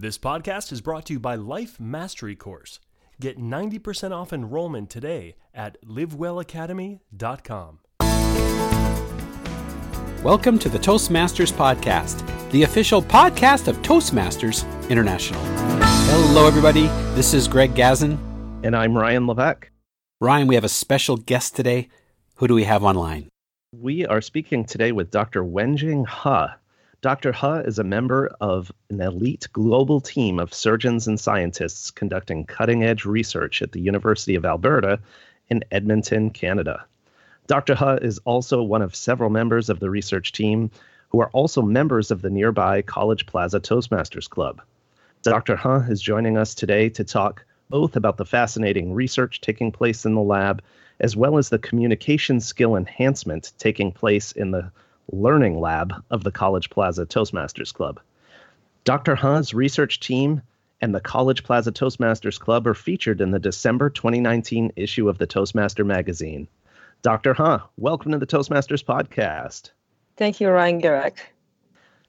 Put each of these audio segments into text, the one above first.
This podcast is brought to you by Life Mastery Course. Get 90% off enrollment today at livewellacademy.com. Welcome to the Toastmasters Podcast, the official podcast of Toastmasters International. Hello, everybody. This is Greg Gazin. And I'm Ryan Levesque. Ryan, we have a special guest today. Who do we have online? We are speaking today with Dr. Wenjing He. Dr. He is a member of an elite global team of surgeons and scientists conducting cutting edge research at the University of Alberta in Edmonton, Canada. Dr. He is also one of several members of the research team who are also members of the nearby College Plaza Toastmasters Club. Dr. He is joining us today to talk both about the fascinating research taking place in the lab as well as the communication skill enhancement taking place in the Learning Lab of the College Plaza Toastmasters Club. Dr. He's research team and the College Plaza Toastmasters Club are featured in the December 2019 issue of the Toastmaster magazine. Dr. He, welcome to the Toastmasters podcast. Thank you, Ryan Garrick.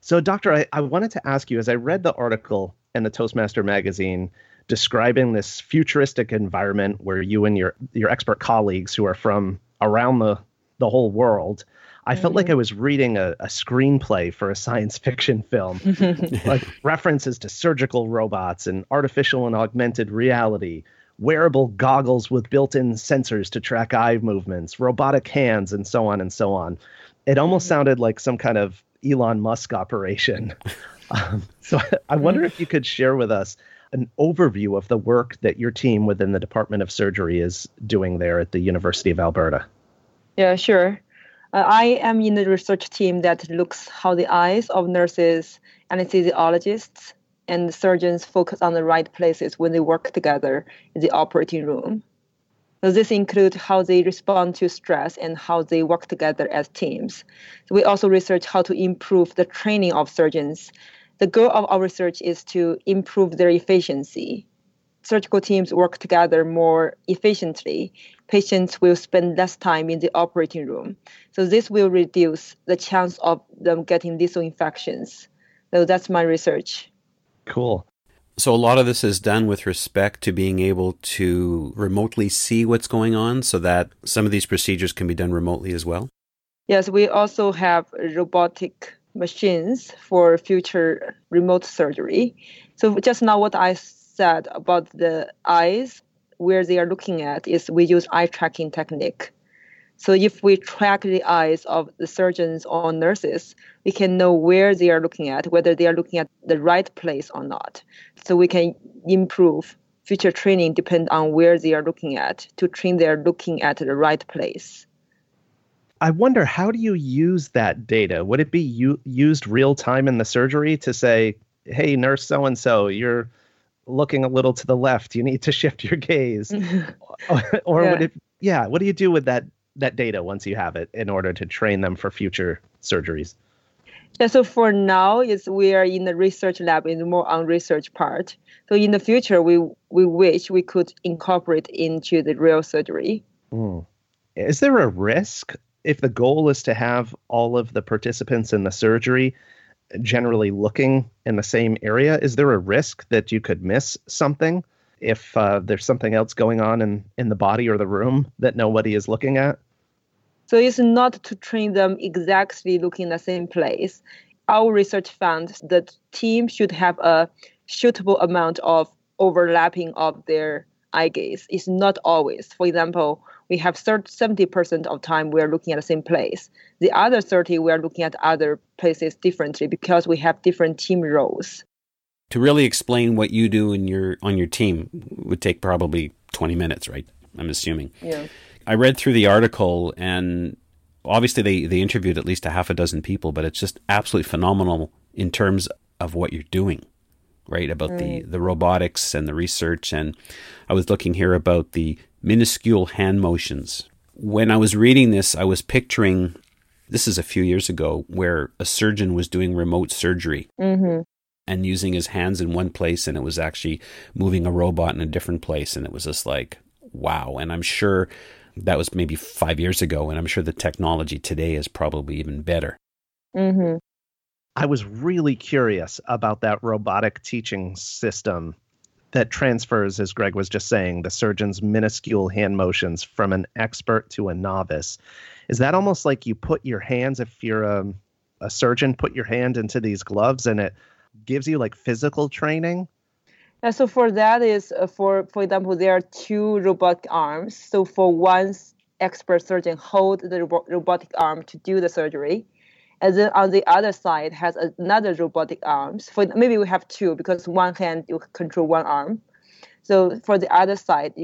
So, Doctor, I, I wanted to ask you as I read the article in the Toastmaster magazine describing this futuristic environment where you and your, your expert colleagues who are from around the, the whole world I felt like mm-hmm. I was reading a, a screenplay for a science fiction film, like references to surgical robots and artificial and augmented reality, wearable goggles with built in sensors to track eye movements, robotic hands, and so on and so on. It almost mm-hmm. sounded like some kind of Elon Musk operation. Um, so I wonder if you could share with us an overview of the work that your team within the Department of Surgery is doing there at the University of Alberta. Yeah, sure. Uh, I am in the research team that looks how the eyes of nurses, anesthesiologists, and surgeons focus on the right places when they work together in the operating room. So this includes how they respond to stress and how they work together as teams. So we also research how to improve the training of surgeons. The goal of our research is to improve their efficiency surgical teams work together more efficiently, patients will spend less time in the operating room. So this will reduce the chance of them getting lethal infections. So that's my research. Cool. So a lot of this is done with respect to being able to remotely see what's going on so that some of these procedures can be done remotely as well. Yes, we also have robotic machines for future remote surgery. So just now what I said about the eyes, where they are looking at is we use eye tracking technique. So if we track the eyes of the surgeons or nurses, we can know where they are looking at, whether they are looking at the right place or not. So we can improve future training depend on where they are looking at to train they are looking at the right place. I wonder how do you use that data? Would it be u- used real time in the surgery to say, "Hey, nurse so and so, you're looking a little to the left you need to shift your gaze or yeah. would it yeah what do you do with that that data once you have it in order to train them for future surgeries yeah so for now is we are in the research lab in the more on research part so in the future we we wish we could incorporate into the real surgery mm. is there a risk if the goal is to have all of the participants in the surgery generally looking in the same area, is there a risk that you could miss something if uh, there's something else going on in, in the body or the room that nobody is looking at? So it's not to train them exactly looking in the same place. Our research found that team should have a suitable amount of overlapping of their eye gaze. It's not always. For example, we have 70% of time we are looking at the same place. The other 30 we are looking at other places differently because we have different team roles. To really explain what you do in your on your team would take probably 20 minutes, right? I'm assuming. Yeah. I read through the article and obviously they, they interviewed at least a half a dozen people, but it's just absolutely phenomenal in terms of what you're doing right about mm. the the robotics and the research and i was looking here about the minuscule hand motions. When I was reading this, I was picturing this is a few years ago where a surgeon was doing remote surgery mm-hmm. and using his hands in one place, and it was actually moving a robot in a different place. And it was just like, wow. And I'm sure that was maybe five years ago, and I'm sure the technology today is probably even better. Mm-hmm. I was really curious about that robotic teaching system that transfers, as Greg was just saying, the surgeon's minuscule hand motions from an expert to a novice. Is that almost like you put your hands, if you're a, a surgeon, put your hand into these gloves and it gives you like physical training? Yeah, so for that is uh, for for example, there are two robotic arms. So for one expert surgeon hold the ro- robotic arm to do the surgery, and then on the other side has another robotic arms. For maybe we have two because one hand you control one arm. So for the other side,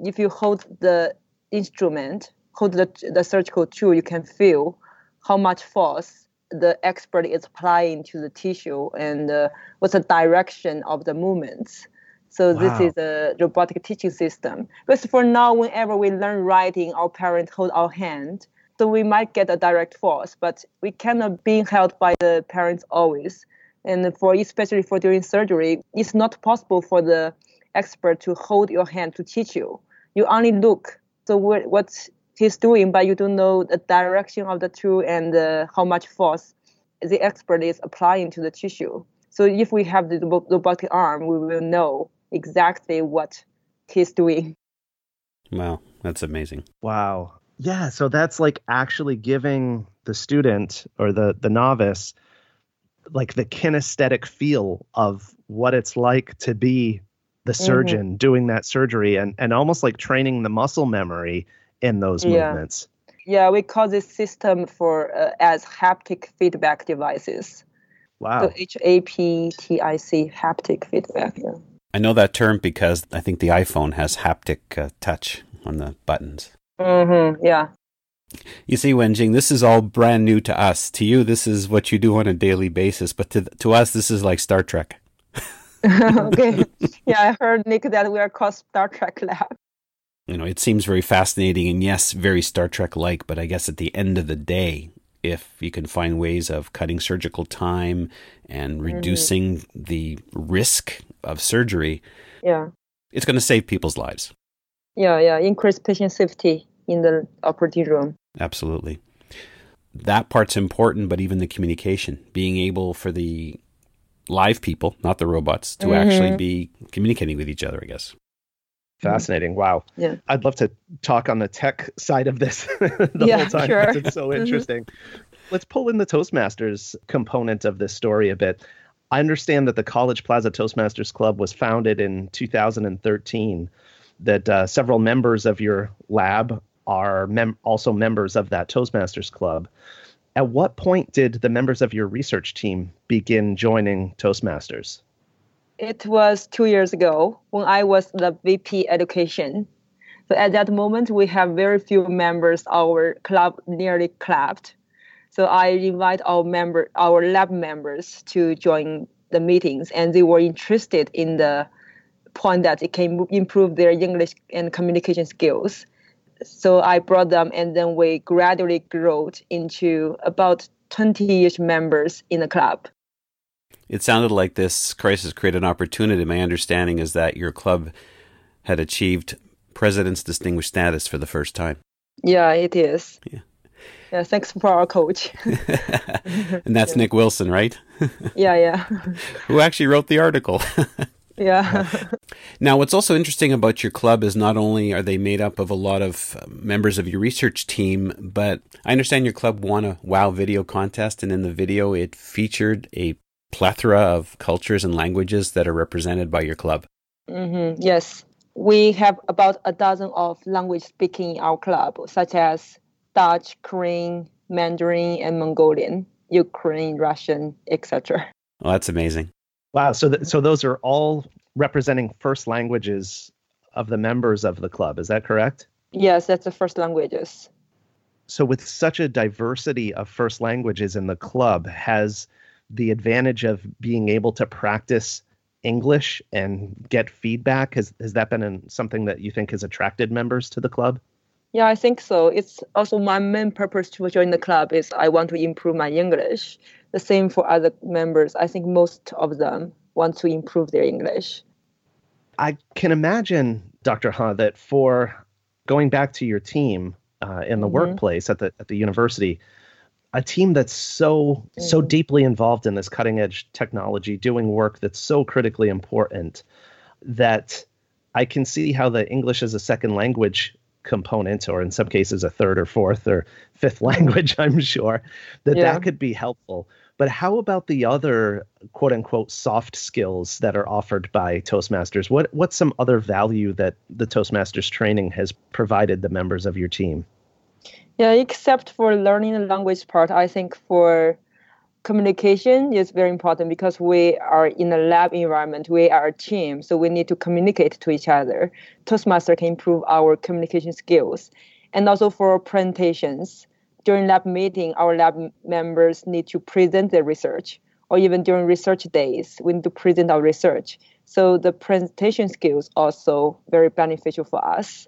if you hold the instrument, hold the the surgical tool, you can feel how much force the expert is applying to the tissue and uh, what's the direction of the movements. So wow. this is a robotic teaching system. Because for now, whenever we learn writing, our parents hold our hand. So we might get a direct force, but we cannot be held by the parents always. And for especially for during surgery, it's not possible for the expert to hold your hand to teach you. You only look. So what, what he's doing, but you don't know the direction of the tool and uh, how much force the expert is applying to the tissue. So if we have the robotic arm, we will know exactly what he's doing. Wow, that's amazing. Wow. Yeah, so that's like actually giving the student or the the novice like the kinesthetic feel of what it's like to be the mm-hmm. surgeon mm-hmm. doing that surgery and and almost like training the muscle memory in those yeah. movements. Yeah, we call this system for uh, as haptic feedback devices. Wow. So H A P T I C haptic feedback. Yeah. I know that term because I think the iPhone has haptic uh, touch on the buttons. Mm-hmm. Yeah. You see, Wenjing, this is all brand new to us. To you, this is what you do on a daily basis, but to to us, this is like Star Trek. okay. Yeah, I heard Nick that we are called Star Trek Lab you know, it seems very fascinating and yes, very Star Trek like, but I guess at the end of the day, if you can find ways of cutting surgical time and mm-hmm. reducing mm-hmm. the risk of surgery, yeah, it's going to save people's lives. Yeah, yeah, increase patient safety in the operating room. Absolutely. That part's important, but even the communication, being able for the live people, not the robots, to mm-hmm. actually be communicating with each other, I guess. Fascinating. Wow. Yeah. I'd love to talk on the tech side of this the yeah, whole time. Sure. It's so mm-hmm. interesting. Let's pull in the Toastmasters component of this story a bit. I understand that the College Plaza Toastmasters Club was founded in 2013, that uh, several members of your lab are mem- also members of that Toastmasters Club. At what point did the members of your research team begin joining Toastmasters? it was two years ago when I was the VP education. So at that moment, we have very few members. Our club nearly collapsed. So I invite our member, our lab members to join the meetings, and they were interested in the point that it can improve their English and communication skills. So I brought them, and then we gradually grew into about 20-ish members in the club it sounded like this crisis created an opportunity. My understanding is that your club had achieved president's distinguished status for the first time. Yeah, it is. Yeah. Yeah, thanks for our coach. and that's. Nick Wilson, right? yeah, yeah. Who actually wrote the article. Yeah. now, what's also interesting about your club is not only are they made up of a lot of uh, members of your research team, but I understand your club won a WOW video contest, and in the video, it featured a plethora of cultures and languages that are represented by your club. Mm-hmm. Yes, we have about a dozen of language speaking in our club, such as Dutch, Korean, Mandarin, and Mongolian, Ukraine, Russian, etc. Well, that's amazing. Wow. So, th- so those are all representing first languages of the members of the club. Is that correct? Yes, that's the first languages. So, with such a diversity of first languages in the club, has the advantage of being able to practice English and get feedback? Has has that been an, something that you think has attracted members to the club? Yeah, I think so. It's also my main purpose to join the club is I want to improve my English. The same for other members. I think most of them want to improve their English. I can imagine, Dr. He, that for going back to your team uh, in the mm-hmm. workplace at the at the university, a team that's so so Mm. deeply involved in this cutting edge technology, doing work that's so critically important that I can see how the English as a second language component, or in some cases a third or fourth or fifth language, I'm sure, that Yeah. that could be helpful. But how about the other quote unquote soft skills that are offered by Toastmasters? What what's some other value that the Toastmasters training has provided the members of your team? Yeah, except for learning the language part, I think for communication is very important because we are in a lab environment. We are a team, so we need to communicate to each other. Toastmaster can improve our communication skills, and also for presentations. During lab meeting, our lab members need to present their research, or even during research days, we need to present our research. So the presentation skills also very beneficial for us.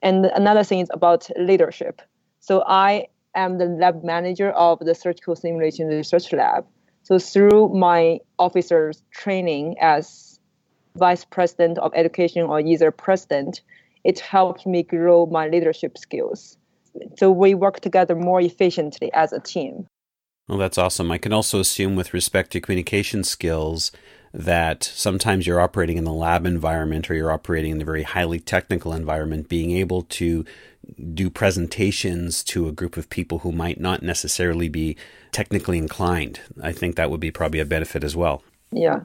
And another thing is about leadership. So I am the lab manager of the surgical simulation research lab. So through my officer's training as vice president of education or either president, it helped me grow my leadership skills. So we work together more efficiently as a team. Well, that's awesome. I can also assume, with respect to communication skills, that sometimes you're operating in the lab environment or you're operating in a very highly technical environment, being able to do presentations to a group of people who might not necessarily be technically inclined. I think that would be probably a benefit as well. Yeah.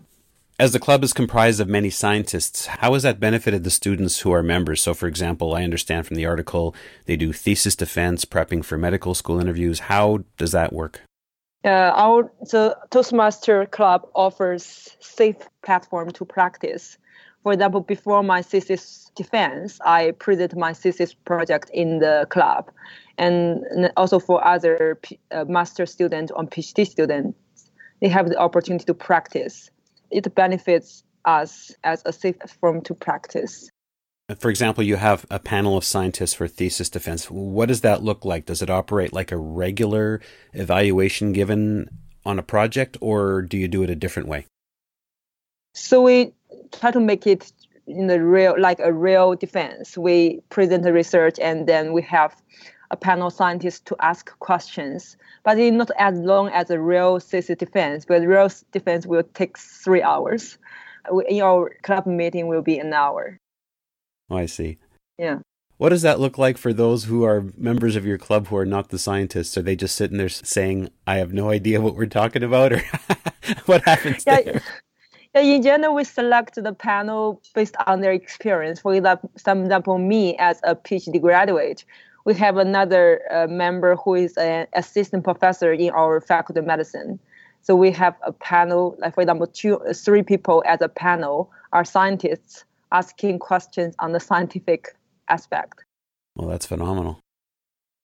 As the club is comprised of many scientists, how has that benefited the students who are members? So, for example, I understand from the article they do thesis defense, prepping for medical school interviews. How does that work? Uh, our the Toastmaster Club offers safe platform to practice. For example, before my thesis defense, I presented my thesis project in the club, and also for other uh, master students or PhD students, they have the opportunity to practice. It benefits us as a safe form to practice. For example, you have a panel of scientists for thesis defense. What does that look like? Does it operate like a regular evaluation given on a project, or do you do it a different way? So we try to make it in the real, like a real defense. We present the research and then we have a panel of scientists to ask questions. But it's not as long as a real thesis defense, but real defense will take three hours. In our club meeting will be an hour. Oh, I see. Yeah. What does that look like for those who are members of your club who are not the scientists? Are they just sitting there saying, I have no idea what we're talking about? Or what happens Yeah, there? Yeah, in general, we select the panel based on their experience. For example, some example, me as a PhD graduate, we have another uh, member who is an assistant professor in our faculty of medicine. So we have a panel, like for example, two, three people as a panel are scientists asking questions on the scientific aspect. Well, that's phenomenal.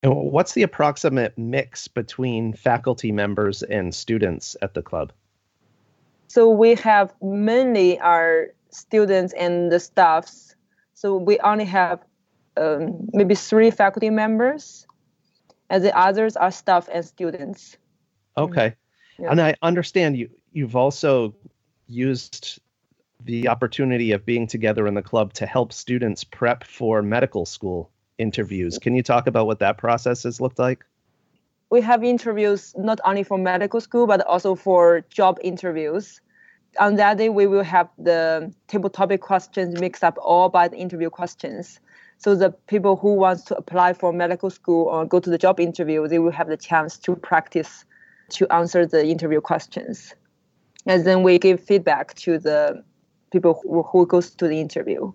And what's the approximate mix between faculty members and students at the club? So we have mainly our students and the staffs. So we only have um, maybe three faculty members, and the others are staff and students. Okay. Yeah. And I understand you you've also used the opportunity of being together in the club to help students prep for medical school interviews. Can you talk about what that process has looked like? We have interviews not only for medical school but also for job interviews. On that day, we will have the table topic questions mixed up all by the interview questions. So the people who wants to apply for medical school or go to the job interview, they will have the chance to practice to answer the interview questions. And then we give feedback to the people who, who goes to the interview.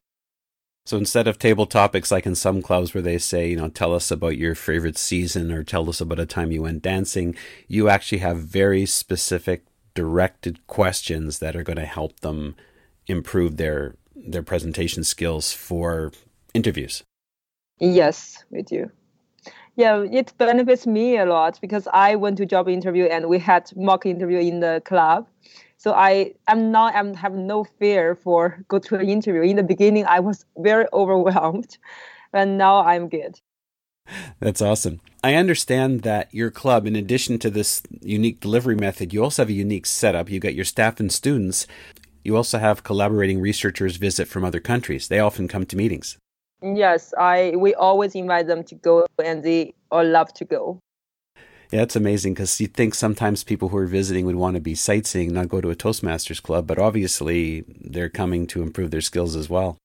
So instead of table topics like in some clubs where they say, you know, tell us about your favorite season or tell us about a time you went dancing, you actually have very specific directed questions that are going to help them improve their their presentation skills for interviews. Yes, we do. Yeah, it benefits me a lot because I went to job interview and we had mock interview in the club. So I am now I'm have no fear for go to an interview. In the beginning, I was very overwhelmed, and now I'm good. That's awesome. I understand that your club, in addition to this unique delivery method, you also have a unique setup. You got your staff and students. You also have collaborating researchers visit from other countries. They often come to meetings. Yes, I we always invite them to go, and they all love to go. Yeah, it's amazing because you think sometimes people who are visiting would want to be sightseeing, not go to a Toastmasters club, but obviously they're coming to improve their skills as well.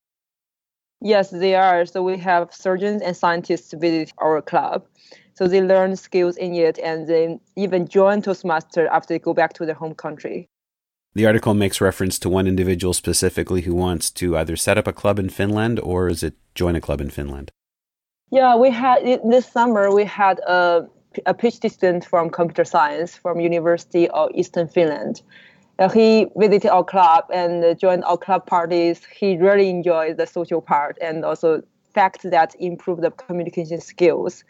Yes, they are. So we have surgeons and scientists visit our club. So they learn skills in it and then even join Toastmasters after they go back to their home country. The article makes reference to one individual specifically who wants to either set up a club in Finland or is it join a club in Finland? Yeah, we had this summer we had a a PhD student from computer science from University of Eastern Finland. Uh, he visited our club and joined our club parties. He really enjoyed the social part and also fact that improved the communication skills.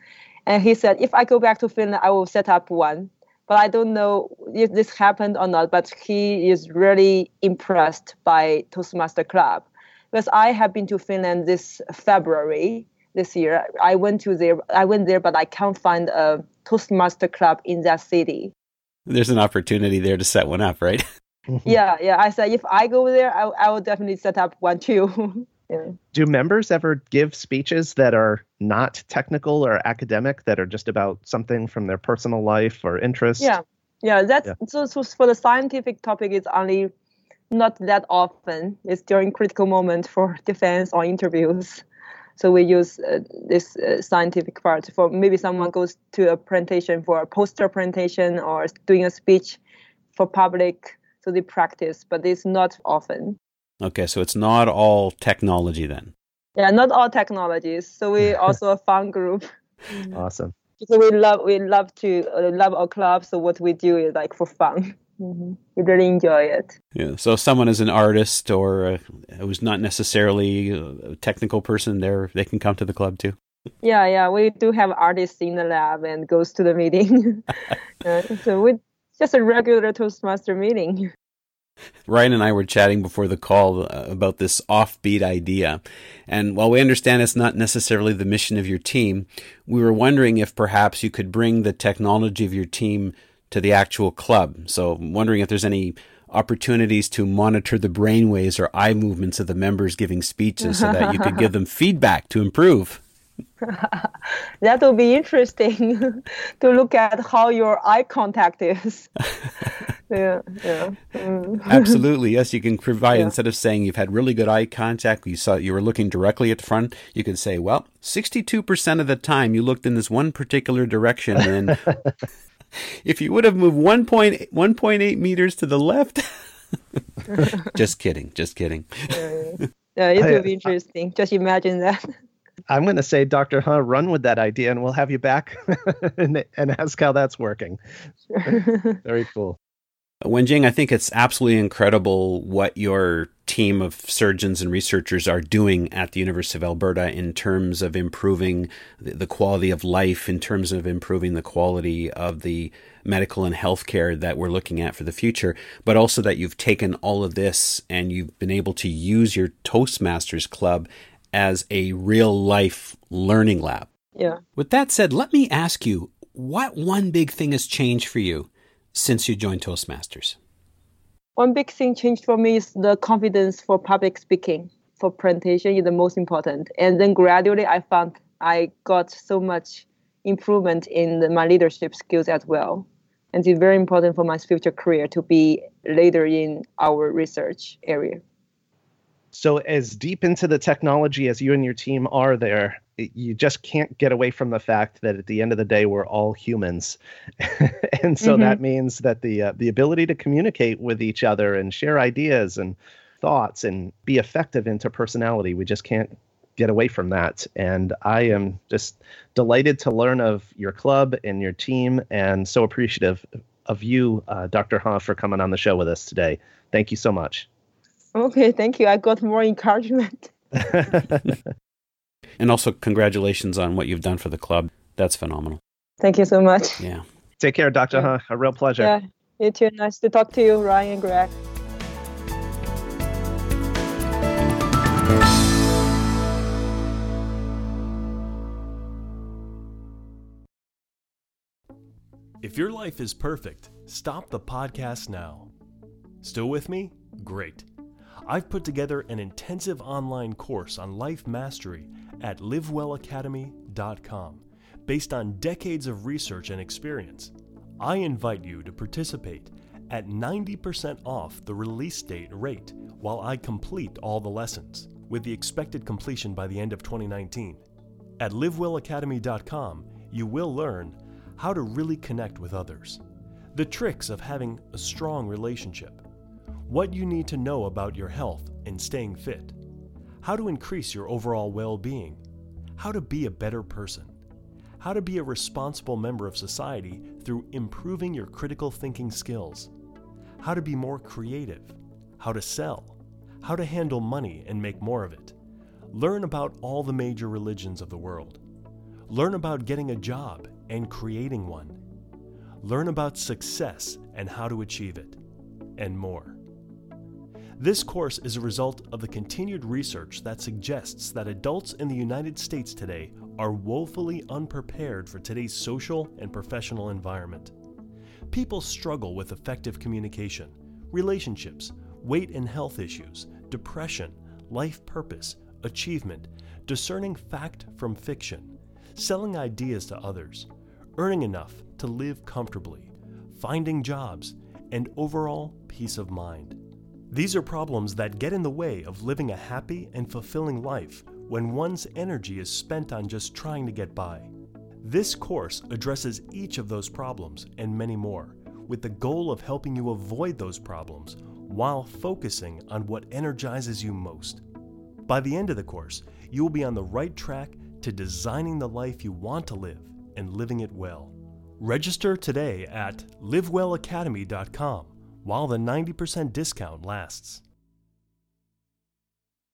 And he said, if I go back to Finland, I will set up one. But I don't know if this happened or not. But he is really impressed by Toastmaster Club because I have been to Finland this February this year. I went to there. I went there, but I can't find a Toastmaster club in that city. There's an opportunity there to set one up, right? Mm-hmm. yeah, yeah. I said if I go there, I, I will definitely set up one too. yeah. Do members ever give speeches that are not technical or academic, that are just about something from their personal life or interest? Yeah, yeah. That's yeah. So, so for the scientific topic, it's only not that often. It's during critical moments for defense or interviews. So we use uh, this uh, scientific part for maybe someone goes to a presentation for a poster presentation or doing a speech for public. So they practice, but it's not often. Okay, so it's not all technology then. Yeah, not all technologies. So we also a fun group. Awesome. So we love we love to uh, love our club. So what we do is like for fun. Mm-hmm. We really enjoy it. Yeah. So if someone is an artist or uh, who's not necessarily a technical person, there they can come to the club too. Yeah, yeah, we do have artists in the lab and goes to the meeting. uh, so we just a regular Toastmaster meeting. Ryan and I were chatting before the call uh, about this offbeat idea. And while we understand it's not necessarily the mission of your team, we were wondering if perhaps you could bring the technology of your team to the actual club. So I'm wondering if there's any opportunities to monitor the brainwaves or eye movements of the members giving speeches so that you could give them feedback to improve. that will be interesting to look at how your eye contact is. yeah, yeah. Mm. Absolutely, yes. You can provide yeah. instead of saying you've had really good eye contact, you saw you were looking directly at the front. You could say, "Well, sixty-two percent of the time you looked in this one particular direction, and if you would have moved 1.8, 1.8 meters to the left. just kidding. Just kidding. Yeah, yeah it will be uh, interesting. Just imagine that. I'm going to say, Dr. He, run with that idea and we'll have you back and, and ask how that's working. Sure. Very cool. Wenjing, I think it's absolutely incredible what your team of surgeons and researchers are doing at the University of Alberta in terms of improving the quality of life, in terms of improving the quality of the medical and healthcare that we're looking at for the future, but also that you've taken all of this and you've been able to use your Toastmasters Club as a real life learning lab. Yeah. With that said, let me ask you what one big thing has changed for you since you joined Toastmasters? One big thing changed for me is the confidence for public speaking. For presentation is the most important. And then gradually I found I got so much improvement in the, my leadership skills as well. And it's very important for my future career to be leader in our research area. So, as deep into the technology as you and your team are there, you just can't get away from the fact that at the end of the day we're all humans. And so mm-hmm. that means that the uh, the ability to communicate with each other and share ideas and thoughts and be effective interpersonality we just can't get away from that. And i am just delighted to learn of your club and your team and so appreciative of you uh, dr He for coming on the show with us today. Thank you so much okay thank you i got more encouragement And also, congratulations on what you've done for the club. That's phenomenal. Thank you so much. Yeah. Take care, Dr. Yeah. Huh. A real pleasure. Yeah, you too. Nice to talk to you, Ryan and Greg. If your life is perfect, stop the podcast now. Still with me? Great. I've put together an intensive online course on life mastery at livewellacademy.com. based on decades of research and experience. I invite you to participate at 90% off the release date rate while I complete all the lessons, with the expected completion by the end of 2019. At livewellacademy.com, you will learn how to really connect with others, the tricks of having a strong relationship, what you need to know about your health and staying fit, how to increase your overall well being, how to be a better person, how to be a responsible member of society through improving your critical thinking skills, how to be more creative, how to sell, how to handle money and make more of it. Learn about all the major religions of the world. Learn about getting a job and creating one. Learn about success and how to achieve it, and more. This course is a result of the continued research that suggests that adults in the United States today are woefully unprepared for today's social and professional environment. People struggle with effective communication, relationships, weight and health issues, depression, life purpose, achievement, discerning fact from fiction, selling ideas to others, earning enough to live comfortably, finding jobs, and overall peace of mind. These are problems that get in the way of living a happy and fulfilling life when one's energy is spent on just trying to get by. This course addresses each of those problems and many more, with the goal of helping you avoid those problems while focusing on what energizes you most. By the end of the course, you will be on the right track to designing the life you want to live and living it well. Register today at livewellacademy.com while the 90% discount lasts.